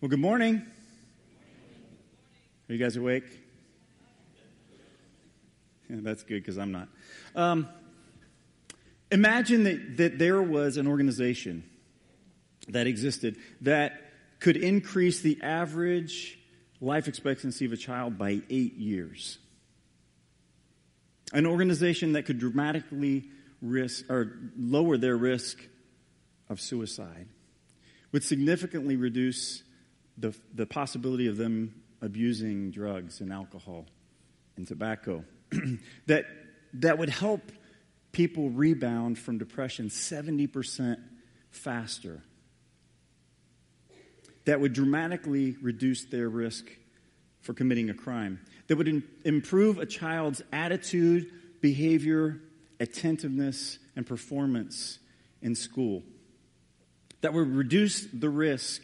Well, good morning. Are you guys awake? Yeah, that's good because I'm not. Um, imagine that, that there was an organization that existed that could increase the average life expectancy of a child by eight years. An organization that could dramatically risk or lower their risk of suicide would significantly reduce the, the possibility of them abusing drugs and alcohol and tobacco. that, that would help people rebound from depression 70% faster. That would dramatically reduce their risk for committing a crime. That would in, improve a child's attitude, behavior, attentiveness, and performance in school. That would reduce the risk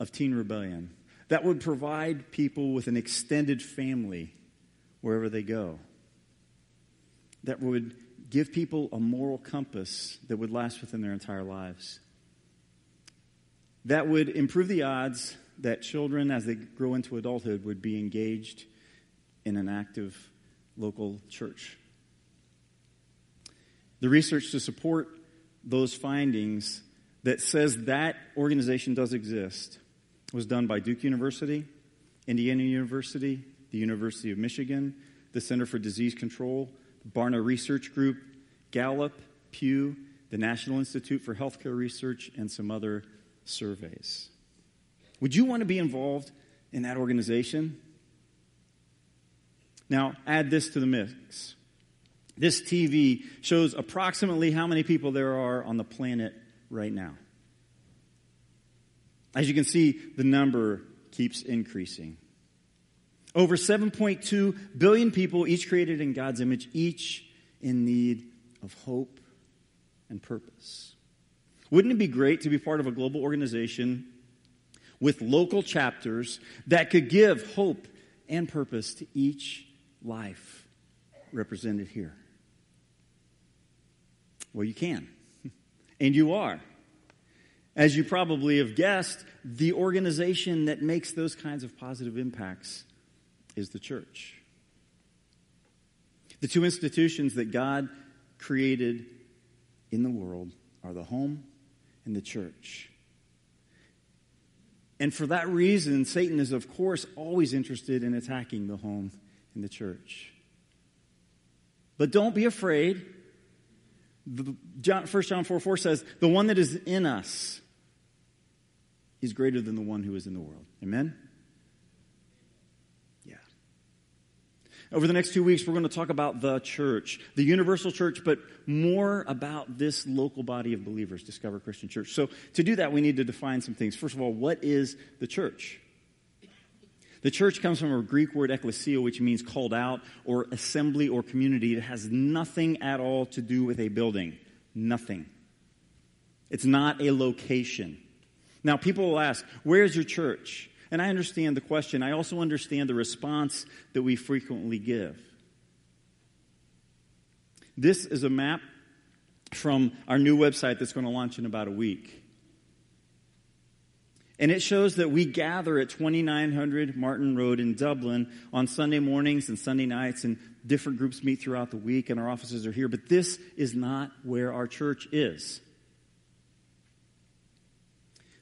of teen rebellion. That would provide people with an extended family wherever they go. That would give people a moral compass that would last within their entire lives. That would improve the odds that children, as they grow into adulthood, would be engaged in an active local church. The research to support those findings that says that organization does exist was done by Duke University, Indiana University, the University of Michigan, the Center for Disease Control, Barna Research Group, Gallup, Pew, the National Institute for Healthcare Research, and some other surveys. Would you want to be involved in that organization? Now, add this to the mix. This TV shows approximately how many people there are on the planet right now. As you can see, the number keeps increasing. Over 7.2 billion people, each created in God's image, each in need of hope and purpose. Wouldn't it be great to be part of a global organization with local chapters that could give hope and purpose to each life represented here? Well, you can. And you are. As you probably have guessed, the organization that makes those kinds of positive impacts is the church. The two institutions that God created in the world are the home and the church. And for that reason, Satan is, of course, always interested in attacking the home and the church. But don't be afraid. John, 1 John 4 4 says, The one that is in us is greater than the one who is in the world. Amen? Yeah. Over the next two weeks, we're going to talk about the church, the universal church, but more about this local body of believers, Discover Christian Church. So, to do that, we need to define some things. First of all, what is the church? The church comes from a Greek word ecclesia, which means called out or assembly or community. It has nothing at all to do with a building. Nothing. It's not a location. Now, people will ask, Where's your church? And I understand the question. I also understand the response that we frequently give. This is a map from our new website that's going to launch in about a week. And it shows that we gather at 2900 Martin Road in Dublin on Sunday mornings and Sunday nights, and different groups meet throughout the week, and our offices are here. But this is not where our church is.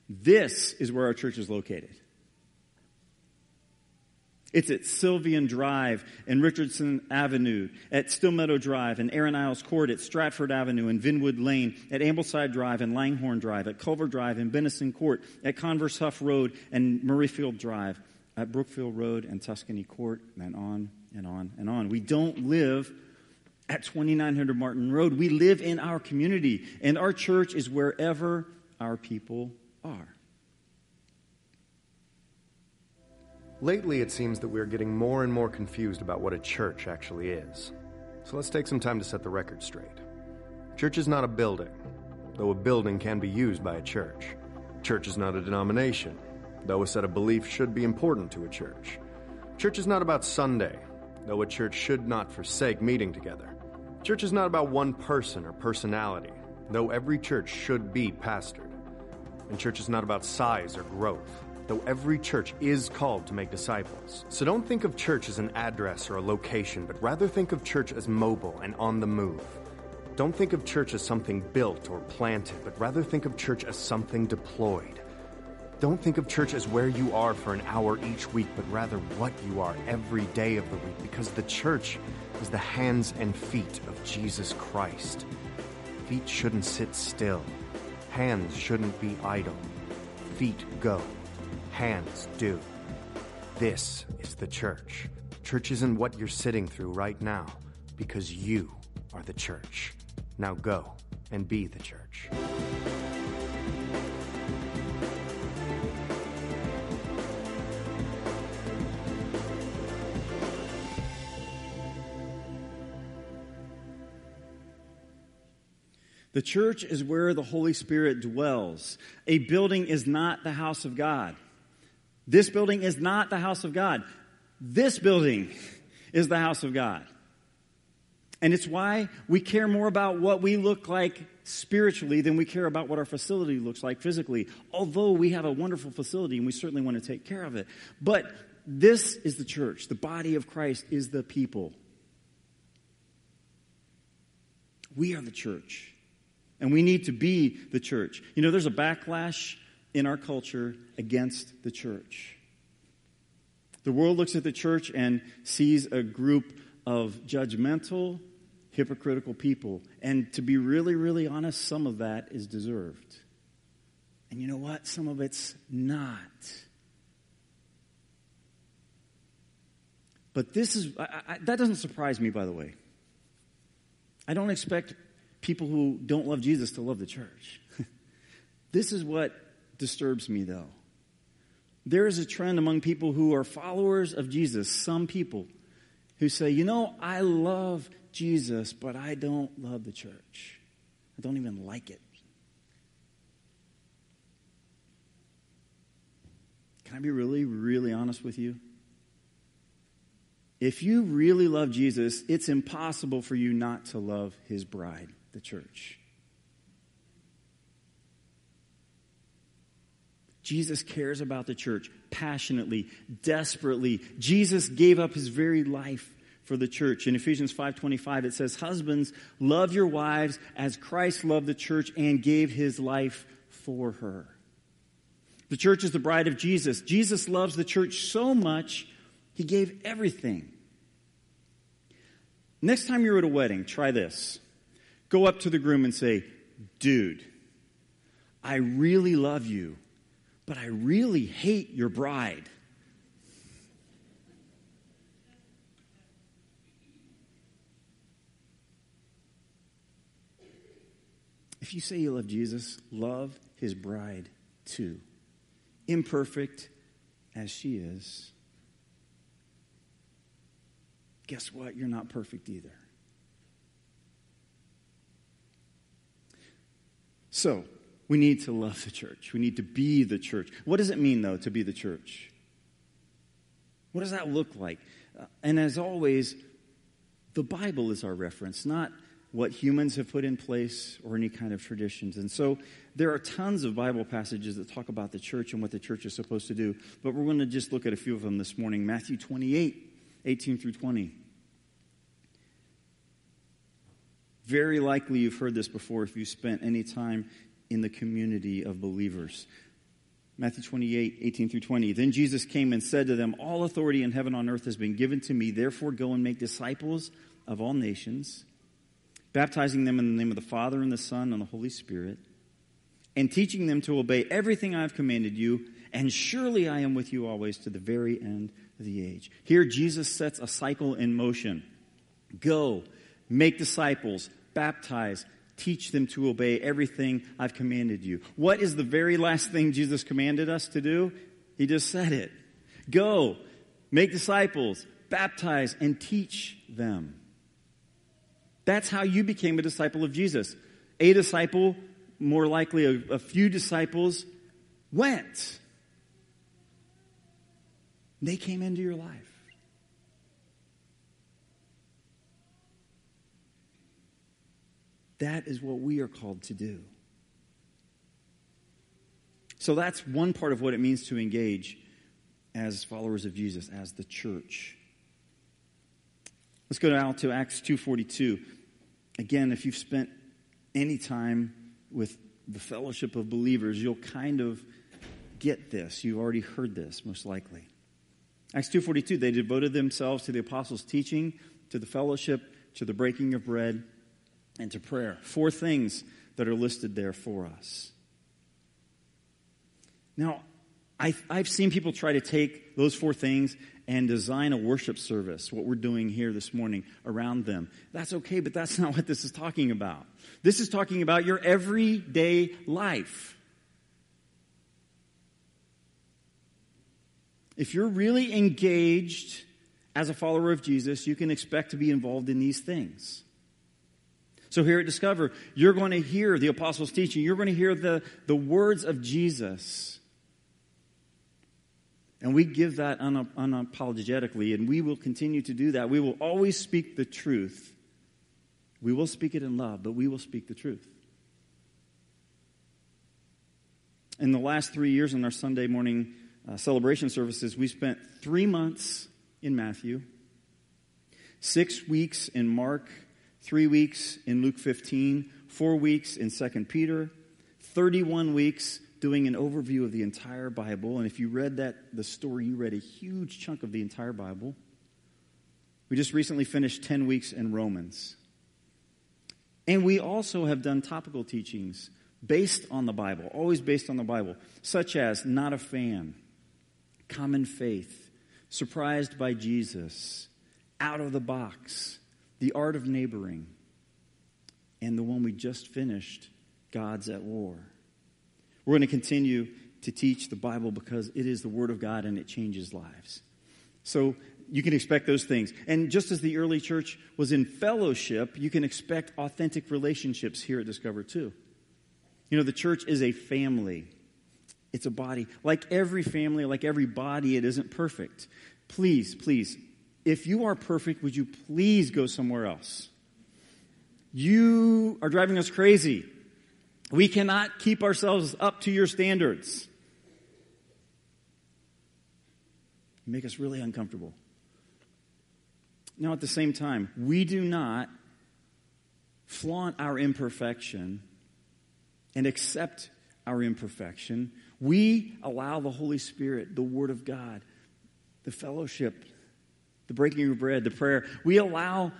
This is where our church is located. It's at Sylvian Drive and Richardson Avenue, at Stillmeadow Drive and Aaron Isles Court, at Stratford Avenue and Vinwood Lane, at Ambleside Drive and Langhorne Drive, at Culver Drive and Benison Court, at Converse Huff Road and Murrayfield Drive, at Brookfield Road and Tuscany Court, and on and on and on. We don't live at 2900 Martin Road. We live in our community, and our church is wherever our people are. Lately, it seems that we're getting more and more confused about what a church actually is. So let's take some time to set the record straight. Church is not a building, though a building can be used by a church. Church is not a denomination, though a set of beliefs should be important to a church. Church is not about Sunday, though a church should not forsake meeting together. Church is not about one person or personality, though every church should be pastored. And church is not about size or growth, though every church is called to make disciples. So don't think of church as an address or a location, but rather think of church as mobile and on the move. Don't think of church as something built or planted, but rather think of church as something deployed. Don't think of church as where you are for an hour each week, but rather what you are every day of the week, because the church is the hands and feet of Jesus Christ. Feet shouldn't sit still, hands shouldn't be idle. Feet go, hands do. This is the church. Church isn't what you're sitting through right now, because you are the church. Now go and be the church. The church is where the Holy Spirit dwells. A building is not the house of God. This building is not the house of God. This building is the house of God. And it's why we care more about what we look like spiritually than we care about what our facility looks like physically. Although we have a wonderful facility and we certainly want to take care of it. But this is the church. The body of Christ is the people. We are the church. And we need to be the church. You know, there's a backlash in our culture against the church. The world looks at the church and sees a group of judgmental, hypocritical people. And to be really, really honest, some of that is deserved. And you know what? Some of it's not. But this is, I, I, that doesn't surprise me, by the way. I don't expect people who don't love Jesus to love the church. this is what disturbs me, though. There is a trend among people who are followers of Jesus, some people who say, you know, I love Jesus, but I don't love the church. I don't even like it. Can I be really, really honest with you? If you really love Jesus, it's impossible for you not to love his bride, the church. Jesus cares about the church passionately, desperately. Jesus gave up his very life for the church. In Ephesians 5:25 it says, "Husbands, love your wives as Christ loved the church and gave his life for her." The church is the bride of Jesus. Jesus loves the church so much, he gave everything. Next time you're at a wedding, try this. Go up to the groom and say, "Dude, I really love you." But I really hate your bride. If you say you love Jesus, love his bride too. Imperfect as she is. Guess what? You're not perfect either. So, we need to love the church. We need to be the church. What does it mean, though, to be the church? What does that look like? Uh, and as always, the Bible is our reference, not what humans have put in place or any kind of traditions. And so there are tons of Bible passages that talk about the church and what the church is supposed to do. But we're going to just look at a few of them this morning. Matthew 28, 18 through 20. Very likely you've heard this before if you spent any time in the community of believers. Matthew 28, 18 through 20. Then Jesus came and said to them, All authority in heaven and earth has been given to me. Therefore, go and make disciples of all nations, baptizing them in the name of the Father and the Son and the Holy Spirit, and teaching them to obey everything I have commanded you. And surely I am with you always to the very end of the age. Here, Jesus sets a cycle in motion. Go, make disciples, baptize, teach them to obey everything I've commanded you. What is the very last thing Jesus commanded us to do? He just said it. Go, make disciples, baptize, and teach them. That's how you became a disciple of Jesus. A disciple, more likely a, a few disciples, went. They came into your life. That is what we are called to do. So that's one part of what it means to engage as followers of Jesus, as the church. Let's go now to Acts 2:42. Again, if you've spent any time with the fellowship of believers, you'll kind of get this. You've already heard this, most likely. Acts 2:42 they devoted themselves to the apostles' teaching, to the fellowship, to the breaking of bread, and to prayer. Four things that are listed there for us. Now, I, have seen people try to take those four things and design a worship service, what we're doing here this morning, around them. That's okay, but that's not what this is talking about. This is talking about your everyday life. If you're really engaged as a follower of Jesus, you can expect to be involved in these things. So here at Discover, you're going to hear the apostles' teaching. You're going to hear the, the words of Jesus. And we give that unapologetically, and we will continue to do that. We will always speak the truth. We will speak it in love, but we will speak the truth. In the last three years in our Sunday morning uh, celebration services, we spent three months in Matthew, six weeks in Mark, three weeks in Luke 15, four weeks in 2 Peter, 31 weeks doing an overview of the entire Bible. And if you read that, the story, you read a huge chunk of the entire Bible. We just recently finished 10 weeks in Romans. And we also have done topical teachings based on the Bible, always based on the Bible, such as Not a Fan, Common Faith, Surprised by Jesus, Out of the Box, The Art of Neighboring, and the one we just finished, God's at War. We're going to continue to teach the Bible because it is the Word of God and it changes lives. So you can expect those things. And just as the early church was in fellowship, you can expect authentic relationships here at Discover too. You know, the church is a family. It's a body. Like every family, like every body, it isn't perfect. Please, please, if you are perfect, would you please go somewhere else? You are driving us crazy. We cannot keep ourselves up to your standards. You make us really uncomfortable. Now, at the same time, we do not flaunt our imperfection and accept our imperfection. We allow the Holy Spirit, the Word of God, the fellowship, the breaking of bread, the prayer, we allow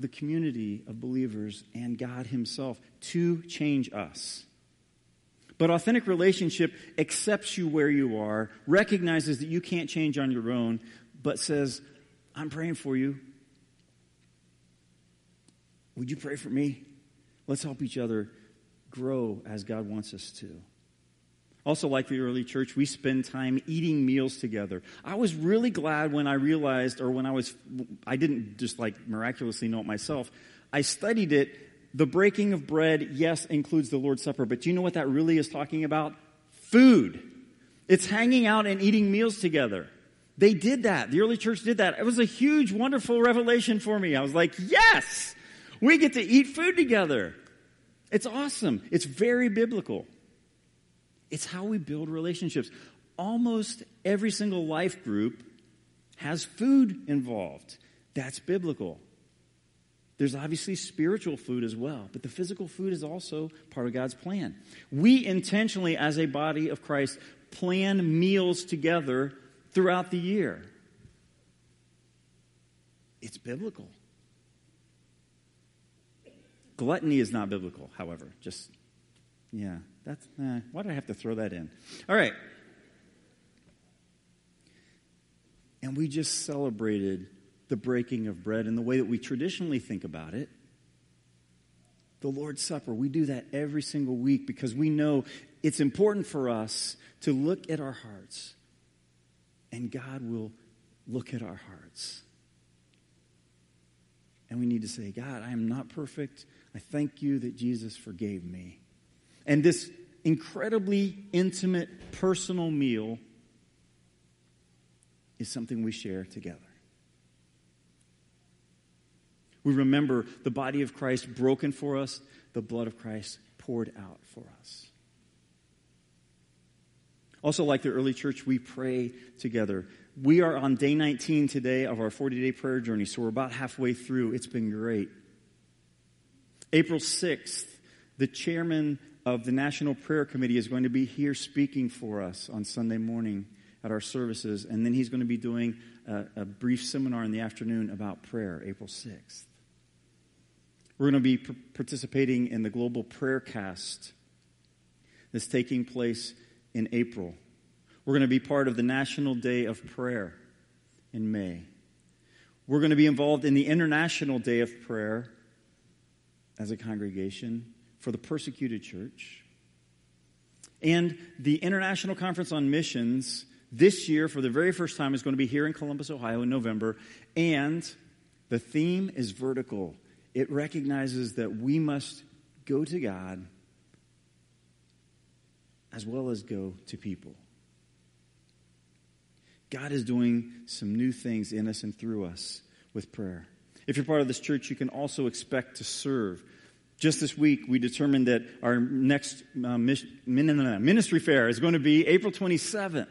the community of believers and God Himself to change us. But authentic relationship accepts you where you are, recognizes that you can't change on your own, but says, I'm praying for you. Would you pray for me? Let's help each other grow as God wants us to. Also, like the early church, we spend time eating meals together. I was really glad when I realized, or when I was, I didn't just like miraculously know it myself. I studied it. The breaking of bread, yes, includes the Lord's Supper, but do you know what that really is talking about? Food. It's hanging out and eating meals together. They did that. The early church did that. It was a huge, wonderful revelation for me. I was like, yes, we get to eat food together. It's awesome. It's very biblical. It's how we build relationships. Almost every single life group has food involved. That's biblical. There's obviously spiritual food as well, but the physical food is also part of God's plan. We intentionally, as a body of Christ, plan meals together throughout the year. It's biblical. Gluttony is not biblical, however. Just, yeah. That's, eh, why did I have to throw that in? All right. And we just celebrated the breaking of bread in the way that we traditionally think about it. The Lord's Supper, we do that every single week because we know it's important for us to look at our hearts, and God will look at our hearts. And we need to say, God, I am not perfect. I thank you that Jesus forgave me. And this incredibly intimate, personal meal is something we share together. We remember the body of Christ broken for us, the blood of Christ poured out for us. Also, like the early church, we pray together. We are on day 19 today of our 40 day prayer journey, so we're about halfway through. It's been great. April 6th, the chairman of the National Prayer Committee is going to be here speaking for us on Sunday morning at our services, and then he's going to be doing a, a brief seminar in the afternoon about prayer, April 6th. We're going to be participating in the Global Prayer Cast that's taking place in April. We're going to be part of the National Day of Prayer in May. We're going to be involved in the International Day of Prayer as a congregation for the persecuted church. And the International Conference on Missions this year, for the very first time, is going to be here in Columbus, Ohio in November. And the theme is vertical. It recognizes that we must go to God as well as go to people. God is doing some new things in us and through us with prayer. If you're part of this church, you can also expect to serve. Just this week, we determined that our next uh, ministry fair is going to be April 27th.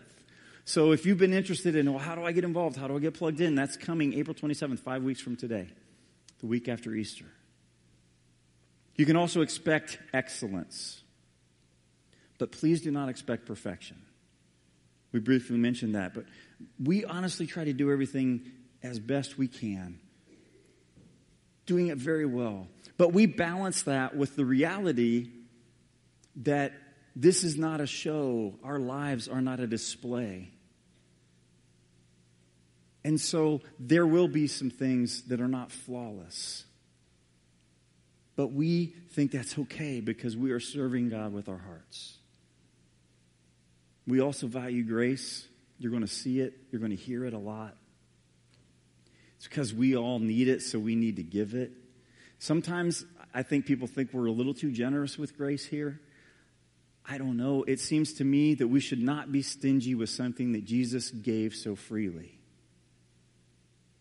So if you've been interested in, well, how do I get involved? How do I get plugged in? That's coming April 27th, five weeks from today, the week after Easter. You can also expect excellence. But please do not expect perfection. We briefly mentioned that, but we honestly try to do everything as best we can, doing it very well. But we balance that with the reality that this is not a show, our lives are not a display. And so there will be some things that are not flawless. But we think that's okay because we are serving God with our hearts. We also value grace. You're going to see it, you're going to hear it a lot. It's because we all need it, so we need to give it. Sometimes I think people think we're a little too generous with grace here. I don't know. It seems to me that we should not be stingy with something that Jesus gave so freely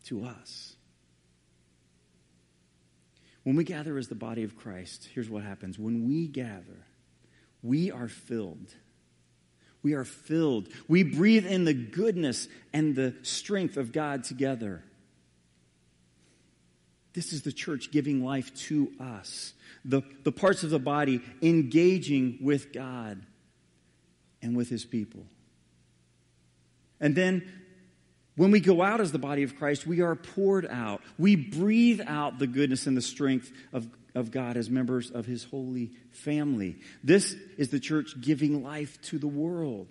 to us. When we gather as the body of Christ, here's what happens. When we gather, we are filled we are filled. We breathe in the goodness and the strength of God together. This is the church giving life to us. The, the parts of the body engaging with God and with his people. And then when we go out as the body of Christ, we are poured out. We breathe out the goodness and the strength of, of God as members of his holy family. This is the church giving life to the world.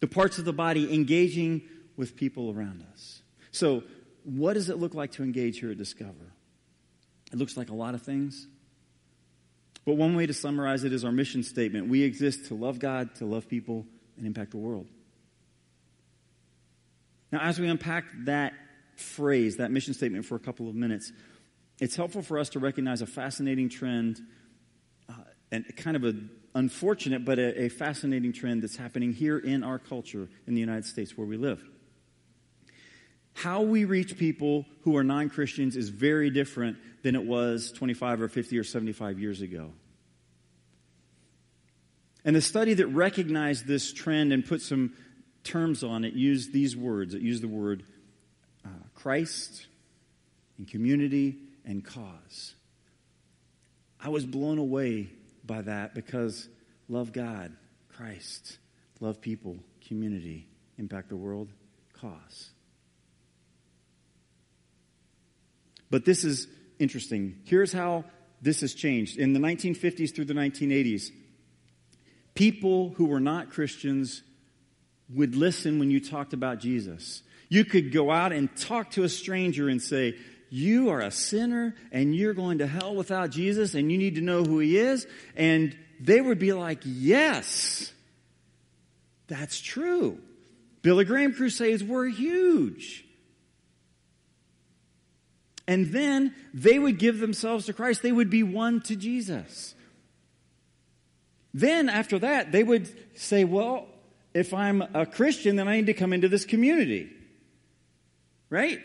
The parts of the body engaging with people around us. So, what does it look like to engage here at Discover? It looks like a lot of things. But one way to summarize it is our mission statement. We exist to love God, to love people, and impact the world. Now, as we unpack that phrase, that mission statement for a couple of minutes, it's helpful for us to recognize a fascinating trend uh, and kind of an unfortunate but a, a fascinating trend that's happening here in our culture in the United States where we live. How we reach people who are non Christians is very different than it was 25 or 50 or 75 years ago. And the study that recognized this trend and put some terms on it used these words. It used the word uh, Christ and community and cause. I was blown away by that because love God, Christ, love people, community, impact the world, cause. But this is interesting. Here's how this has changed. In the 1950s through the 1980s, people who were not Christians would listen when you talked about Jesus. You could go out and talk to a stranger and say, You are a sinner and you're going to hell without Jesus and you need to know who he is. And they would be like, Yes, that's true. Billy Graham crusades were huge. And then they would give themselves to Christ. They would be won to Jesus. Then after that, they would say, Well, if I'm a Christian, then I need to come into this community. Right?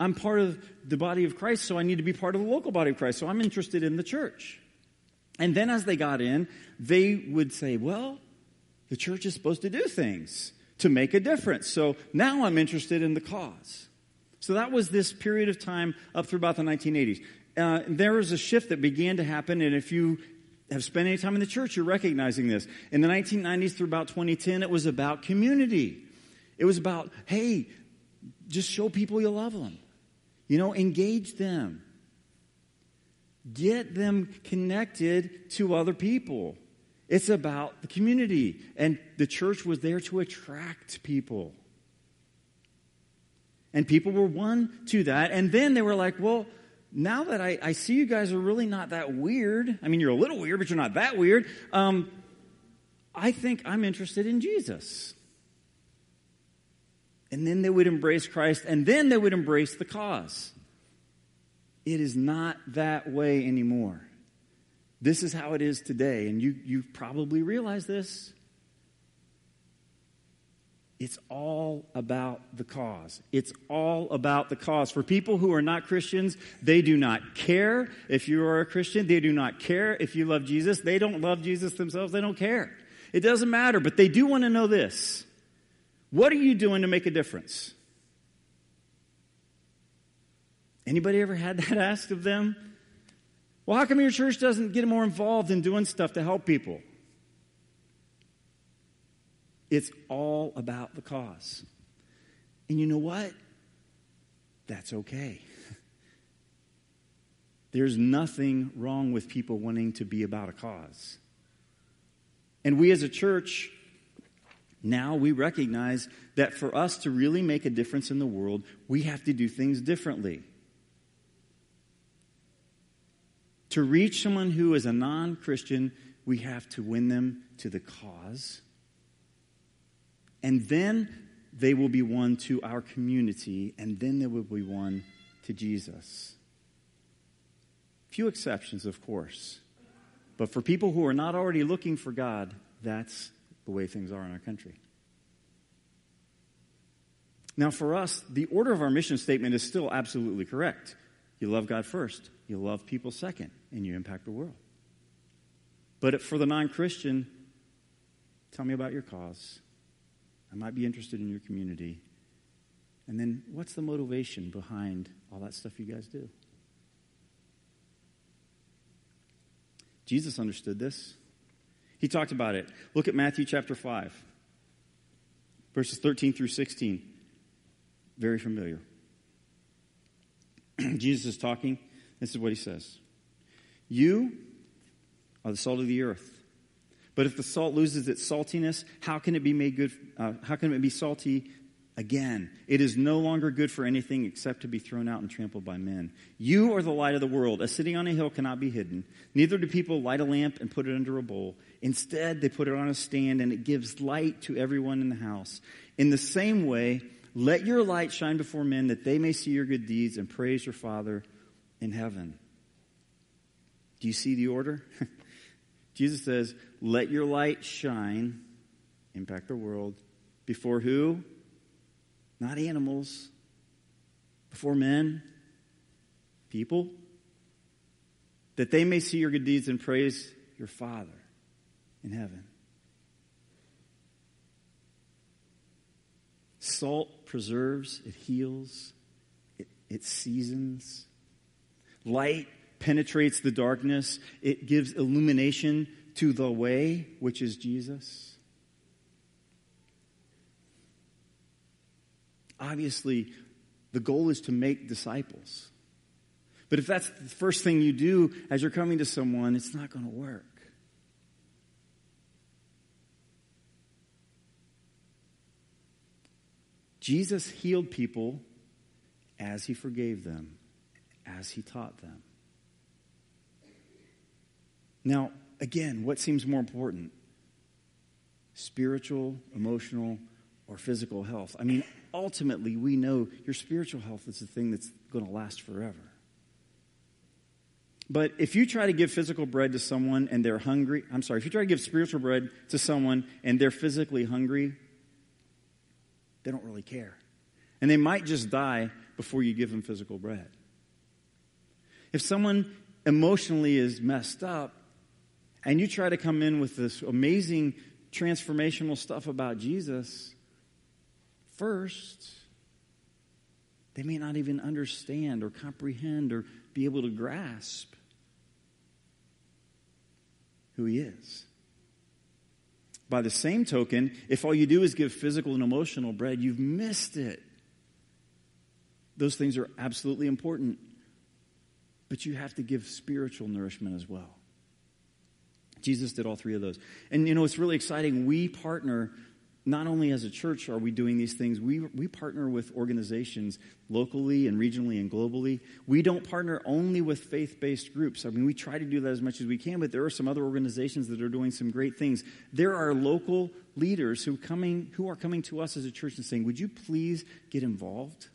I'm part of the body of Christ, so I need to be part of the local body of Christ. So I'm interested in the church. And then as they got in, they would say, Well, The church is supposed to do things to make a difference. So now I'm interested in the cause. So that was this period of time up through about the 1980s. Uh, there was a shift that began to happen, and if you have spent any time in the church, you're recognizing this. In the 1990s through about 2010, it was about community. It was about, hey, just show people you love them. You know, engage them. Get them connected to other people. It's about the community. And the church was there to attract people. And people were won to that. And then they were like, well, now that I, I see you guys are really not that weird, I mean, you're a little weird, but you're not that weird. Um, I think I'm interested in Jesus. And then they would embrace Christ, and then they would embrace the cause. It is not that way anymore. This is how it is today, and you, you probably realize this. It's all about the cause. It's all about the cause. For people who are not Christians, they do not care if you are a Christian. They do not care if you love Jesus. They don't love Jesus themselves. They don't care. It doesn't matter, but they do want to know this. What are you doing to make a difference? Anybody ever had that asked of them? Well, how come your church doesn't get more involved in doing stuff to help people? It's all about the cause. And you know what? That's okay. There's nothing wrong with people wanting to be about a cause. And we as a church, now we recognize that for us to really make a difference in the world, we have to do things differently. To reach someone who is a non Christian, we have to win them to the cause. And then they will be won to our community, and then they will be won to Jesus. Few exceptions, of course. But for people who are not already looking for God, that's the way things are in our country. Now, for us, the order of our mission statement is still absolutely correct. You love God first, you love people second, and you impact the world. But for the non Christian, tell me about your cause. I might be interested in your community. And then what's the motivation behind all that stuff you guys do? Jesus understood this. He talked about it. Look at Matthew chapter 5, verses 13 through 16. Very familiar. Jesus is talking. This is what he says You are the salt of the earth. But if the salt loses its saltiness, how can it be made good? Uh, how can it be salty again? It is no longer good for anything except to be thrown out and trampled by men. You are the light of the world. A city on a hill cannot be hidden. Neither do people light a lamp and put it under a bowl. Instead, they put it on a stand and it gives light to everyone in the house. In the same way, let your light shine before men that they may see your good deeds and praise your Father in heaven. Do you see the order? Jesus says, Let your light shine, impact the world, before who? Not animals, before men, people, that they may see your good deeds and praise your Father in heaven. Salt preserves, it heals, it, it seasons. Light penetrates the darkness, it gives illumination to the way, which is Jesus. Obviously, the goal is to make disciples. But if that's the first thing you do as you're coming to someone, it's not going to work. Jesus healed people as he forgave them, as he taught them. Now, again, what seems more important? Spiritual, emotional, or physical health? I mean, ultimately, we know your spiritual health is the thing that's going to last forever. But if you try to give physical bread to someone and they're hungry, I'm sorry, if you try to give spiritual bread to someone and they're physically hungry, they don't really care. And they might just die before you give them physical bread. If someone emotionally is messed up and you try to come in with this amazing transformational stuff about Jesus first, they may not even understand or comprehend or be able to grasp who he is. By the same token, if all you do is give physical and emotional bread, you've missed it. Those things are absolutely important, but you have to give spiritual nourishment as well. Jesus did all three of those. And you know, it's really exciting. We partner not only as a church are we doing these things, we, we partner with organizations locally and regionally and globally. We don't partner only with faith based groups. I mean, we try to do that as much as we can, but there are some other organizations that are doing some great things. There are local leaders who, coming, who are coming to us as a church and saying, Would you please get involved?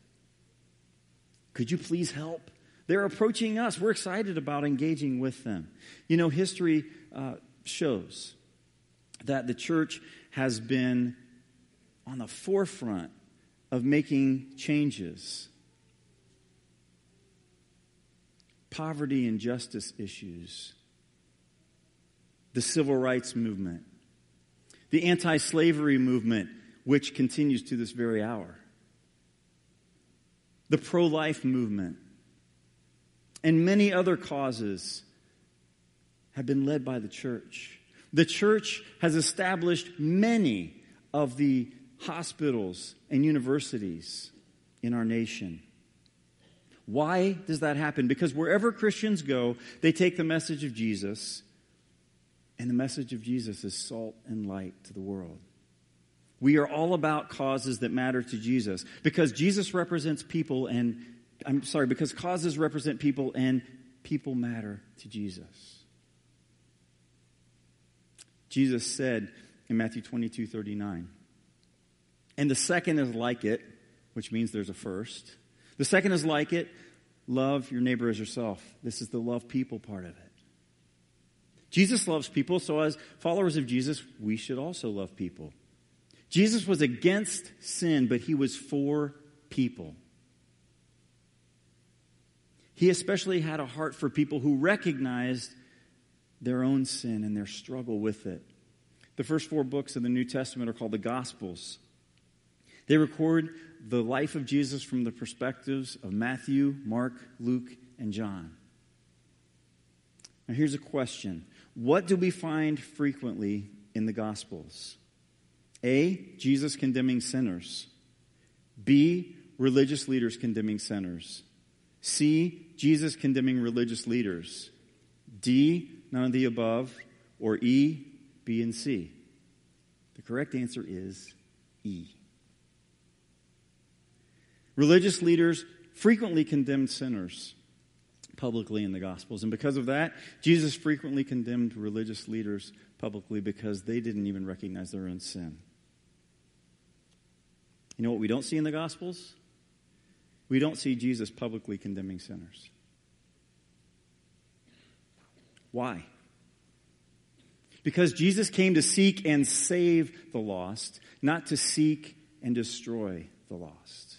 Could you please help? They're approaching us. We're excited about engaging with them. You know, history uh, shows that the church has been on the forefront of making changes. Poverty and justice issues, the civil rights movement, the anti slavery movement, which continues to this very hour, the pro life movement, and many other causes have been led by the church. The church has established many of the hospitals and universities in our nation. Why does that happen? Because wherever Christians go, they take the message of Jesus, and the message of Jesus is salt and light to the world. We are all about causes that matter to Jesus because Jesus represents people, and I'm sorry, because causes represent people, and people matter to Jesus. Jesus said in Matthew 22 39, and the second is like it, which means there's a first. The second is like it love your neighbor as yourself. This is the love people part of it. Jesus loves people, so as followers of Jesus, we should also love people. Jesus was against sin, but he was for people. He especially had a heart for people who recognized their own sin and their struggle with it. The first four books of the New Testament are called the Gospels. They record the life of Jesus from the perspectives of Matthew, Mark, Luke, and John. Now, here's a question What do we find frequently in the Gospels? A. Jesus condemning sinners. B. Religious leaders condemning sinners. C. Jesus condemning religious leaders. D none of the above, or E, B, and C? The correct answer is E. Religious leaders frequently condemned sinners publicly in the Gospels. And because of that, Jesus frequently condemned religious leaders publicly because they didn't even recognize their own sin. You know what we don't see in the Gospels? We don't see Jesus publicly condemning sinners. Why? Because Jesus came to seek and save the lost, not to seek and destroy the lost.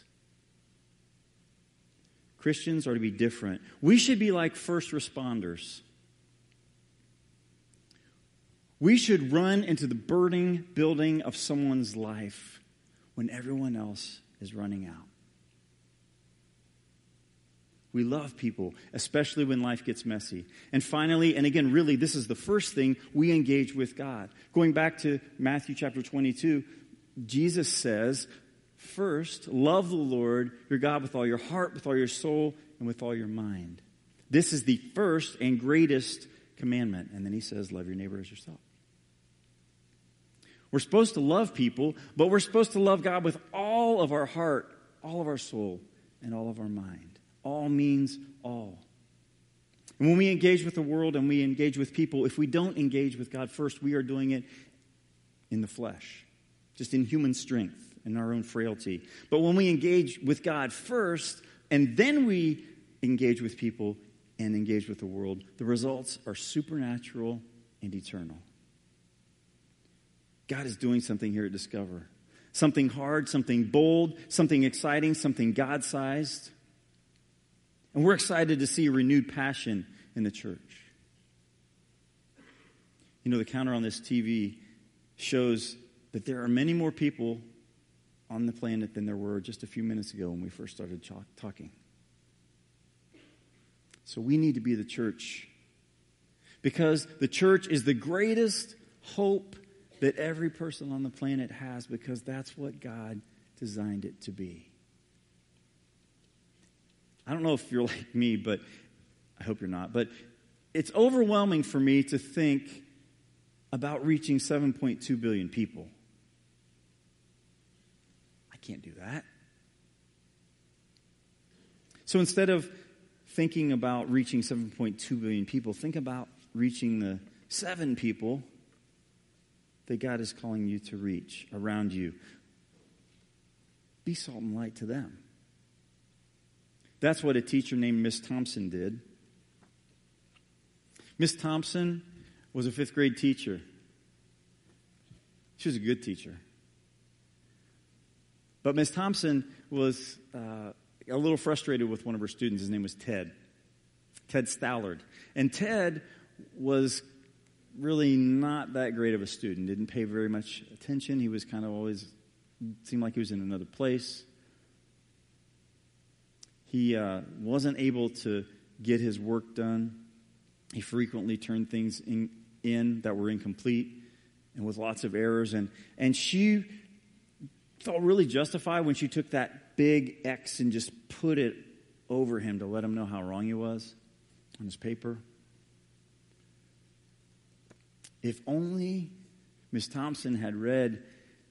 Christians are to be different. We should be like first responders. We should run into the burning building of someone's life when everyone else is running out. We love people, especially when life gets messy. And finally, and again, really, this is the first thing we engage with God. Going back to Matthew chapter 22, Jesus says, First, love the Lord your God with all your heart, with all your soul, and with all your mind. This is the first and greatest commandment. And then he says, Love your neighbor as yourself. We're supposed to love people, but we're supposed to love God with all of our heart, all of our soul, and all of our mind. All means all. And when we engage with the world and we engage with people, if we don't engage with God first, we are doing it in the flesh, just in human strength and our own frailty. But when we engage with God first and then we engage with people and engage with the world, the results are supernatural and eternal. God is doing something here at Discover. Something hard, something bold, something exciting, something God sized. And we're excited to see renewed passion in the church. You know, the counter on this TV shows that there are many more people on the planet than there were just a few minutes ago when we first started talking. So we need to be the church because the church is the greatest hope that every person on the planet has because that's what God designed it to be. I don't know if you're like me, but I hope you're not, but it's overwhelming for me to think about reaching 7.2 billion people. I can't do that. So instead of thinking about reaching 7.2 billion people, think about reaching the seven people that God is calling you to reach around you. Be salt and light to them. That's what a teacher named Miss Thompson did. Miss Thompson was a fifth grade teacher. She was a good teacher. But Miss Thompson was uh, a little frustrated with one of her students. His name was Ted. Ted Stallard. And Ted was really not that great of a student, didn't pay very much attention. He was kind of always, seemed like he was in another place. He uh, wasn't able to get his work done. He frequently turned things in, in that were incomplete and with lots of errors. And, and she felt really justified when she took that big X and just put it over him to let him know how wrong he was on his paper. If only Miss Thompson had read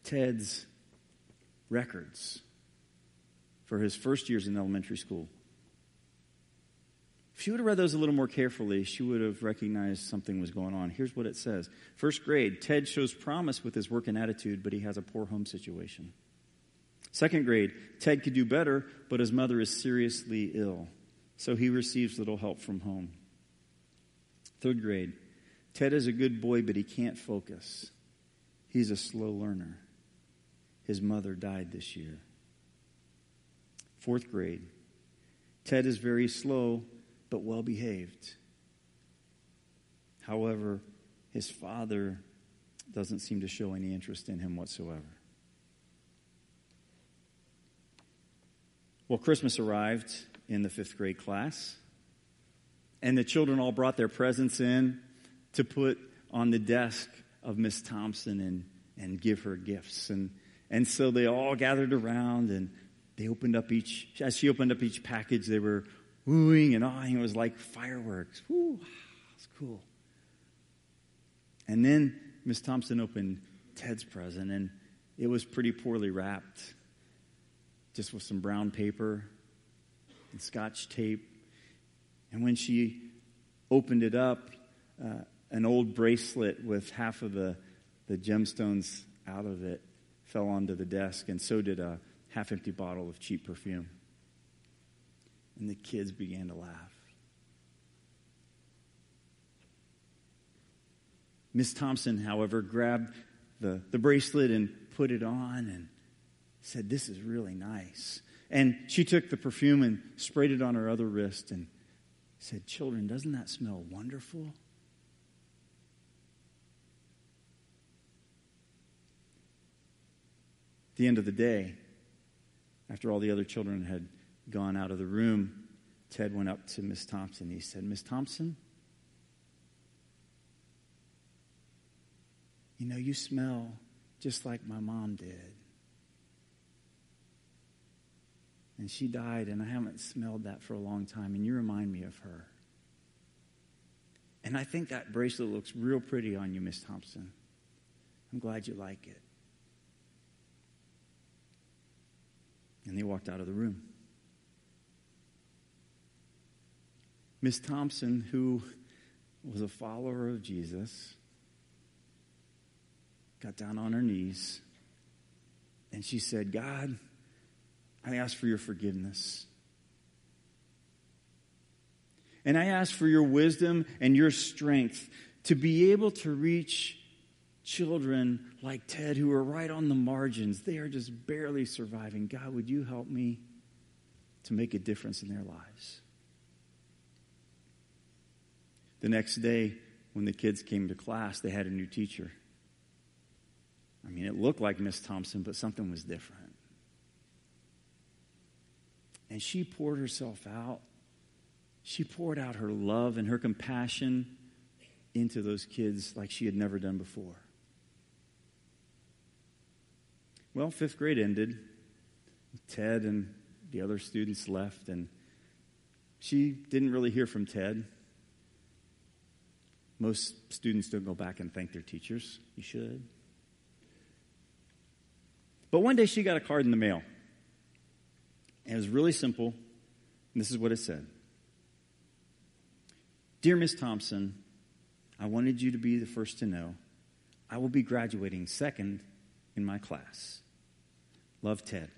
Ted's records for his first years in elementary school. If she would have read those a little more carefully, she would have recognized something was going on. Here's what it says First grade, Ted shows promise with his work and attitude, but he has a poor home situation. Second grade, Ted could do better, but his mother is seriously ill, so he receives little help from home. Third grade, Ted is a good boy, but he can't focus. He's a slow learner. His mother died this year. Fourth grade, Ted is very slow, but well behaved. However, his father doesn't seem to show any interest in him whatsoever. Well, Christmas arrived in the fifth grade class, and the children all brought their presents in to put on the desk of Miss Thompson and, and give her gifts. And, and so they all gathered around and they opened up each, as she opened up each package, they were wooing and awing. It was like fireworks. Woo, it's cool. And then Miss Thompson opened Ted's present, and it was pretty poorly wrapped, just with some brown paper and scotch tape. And when she opened it up, uh, an old bracelet with half of the, the gemstones out of it fell onto the desk, and so did a half empty bottle of cheap perfume. And the kids began to laugh. Miss Thompson, however, grabbed the, the bracelet and put it on and said, This is really nice. And she took the perfume and sprayed it on her other wrist and said, Children, doesn't that smell wonderful? At the end of the day, after all the other children had gone out of the room, Ted went up to Miss Thompson. He said, Miss Thompson, you know, you smell just like my mom did. And she died, and I haven't smelled that for a long time, and you remind me of her. And I think that bracelet looks real pretty on you, Miss Thompson. I'm glad you like it. And they walked out of the room. Miss Thompson, who was a follower of Jesus, got down on her knees and she said, God, I ask for your forgiveness. And I ask for your wisdom and your strength to be able to reach children like Ted who are right on the margins. They are just barely surviving. God, would you help me to make a difference in their lives? The next day, when the kids came to class, they had a new teacher. I mean, it looked like Miss Thompson, but something was different. And she poured herself out. She poured out her love and her compassion into those kids like she had never done before. Well, fifth grade ended. Ted and the other students left, and she didn't really hear from Ted. Most students don't go back and thank their teachers. You should. But one day she got a card in the mail. And it was really simple. And this is what it said Dear Miss Thompson, I wanted you to be the first to know I will be graduating second in my class. Love Ted.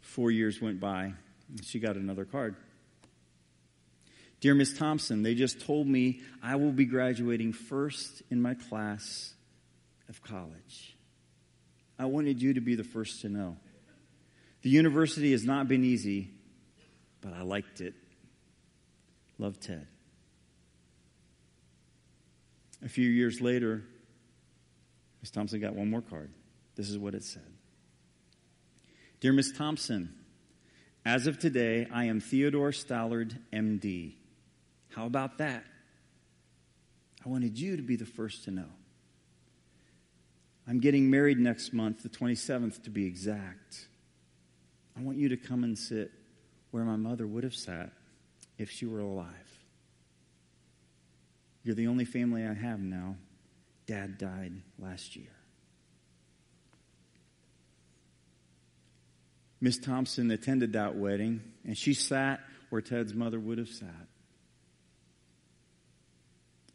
Four years went by, and she got another card. Dear Miss Thompson, they just told me I will be graduating first in my class of college. I wanted you to be the first to know. The university has not been easy, but I liked it. Love Ted. A few years later, Miss Thompson got one more card. This is what it said Dear Miss Thompson, as of today, I am Theodore Stallard, MD. How about that? I wanted you to be the first to know. I'm getting married next month, the 27th to be exact. I want you to come and sit where my mother would have sat if she were alive. You're the only family I have now. Dad died last year. Miss Thompson attended that wedding, and she sat where Ted's mother would have sat.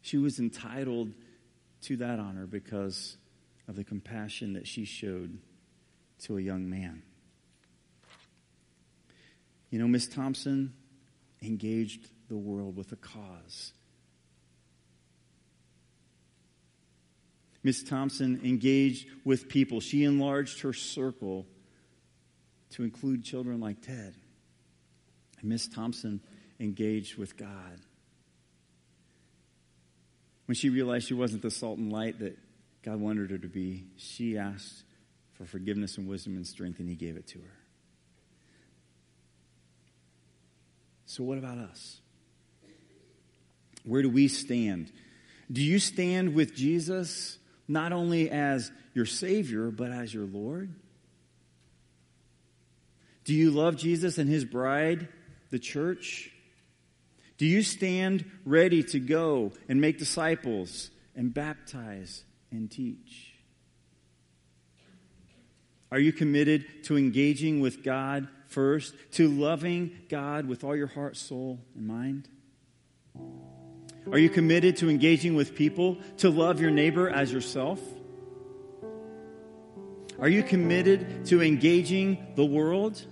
She was entitled to that honor because of the compassion that she showed to a young man. You know, Miss Thompson engaged the world with a cause. Miss Thompson engaged with people. She enlarged her circle to include children like Ted. And Miss Thompson engaged with God. When she realized she wasn't the salt and light that God wanted her to be, she asked for forgiveness and wisdom and strength, and He gave it to her. So, what about us? Where do we stand? Do you stand with Jesus not only as your Savior, but as your Lord? Do you love Jesus and His bride, the church? Do you stand ready to go and make disciples and baptize and teach? Are you committed to engaging with God first, to loving God with all your heart, soul, and mind? Are you committed to engaging with people, to love your neighbor as yourself? Are you committed to engaging the world,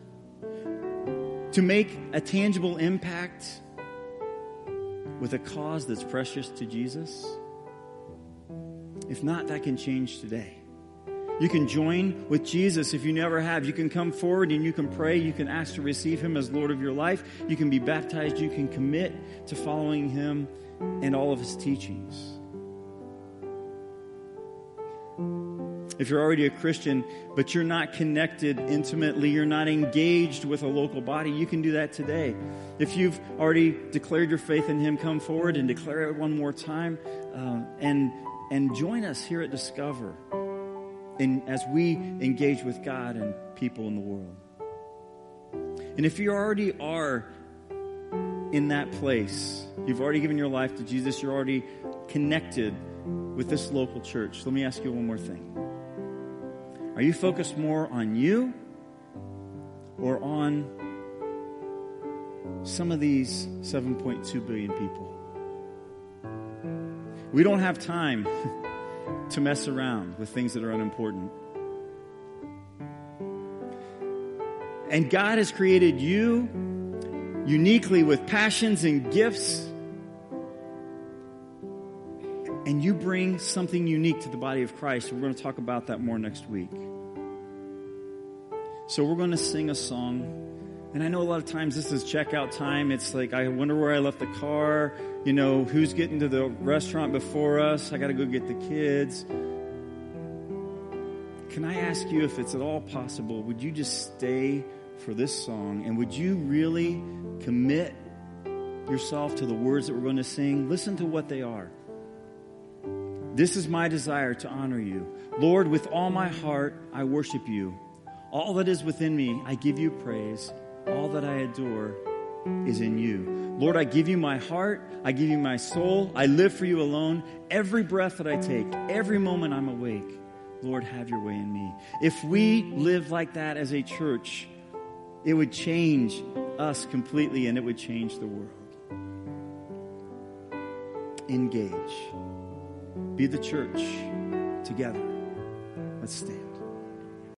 to make a tangible impact with a cause that's precious to Jesus? If not, that can change today. You can join with Jesus if you never have. You can come forward and you can pray. You can ask to receive Him as Lord of your life. You can be baptized. You can commit to following Him and all of His teachings. If you're already a Christian, but you're not connected intimately, you're not engaged with a local body, you can do that today. If you've already declared your faith in Him, come forward and declare it one more time uh, and, and join us here at Discover in, as we engage with God and people in the world. And if you already are in that place, you've already given your life to Jesus, you're already connected with this local church, let me ask you one more thing. Are you focused more on you or on some of these 7.2 billion people? We don't have time to mess around with things that are unimportant. And God has created you uniquely with passions and gifts. And you bring something unique to the body of Christ. We're going to talk about that more next week. So we're going to sing a song And I know a lot of times this is checkout time. It's like, I wonder where I left the car. You know, who's getting to the restaurant before us? I got to go get the kids. Can I ask you if it's at all possible, would you just stay for this song and would you really commit yourself to the words that we're going to sing? Listen to what they are. This is my desire to honor you. Lord, with all my heart, I worship you. All that is within me, I give you praise. All that I adore is in you. Lord, I give you my heart. I give you my soul. I live for you alone. Every breath that I take, every moment I'm awake, Lord, have your way in me. If we live like that as a church, it would change us completely and it would change the world. Engage. Be the church together. Let's stand.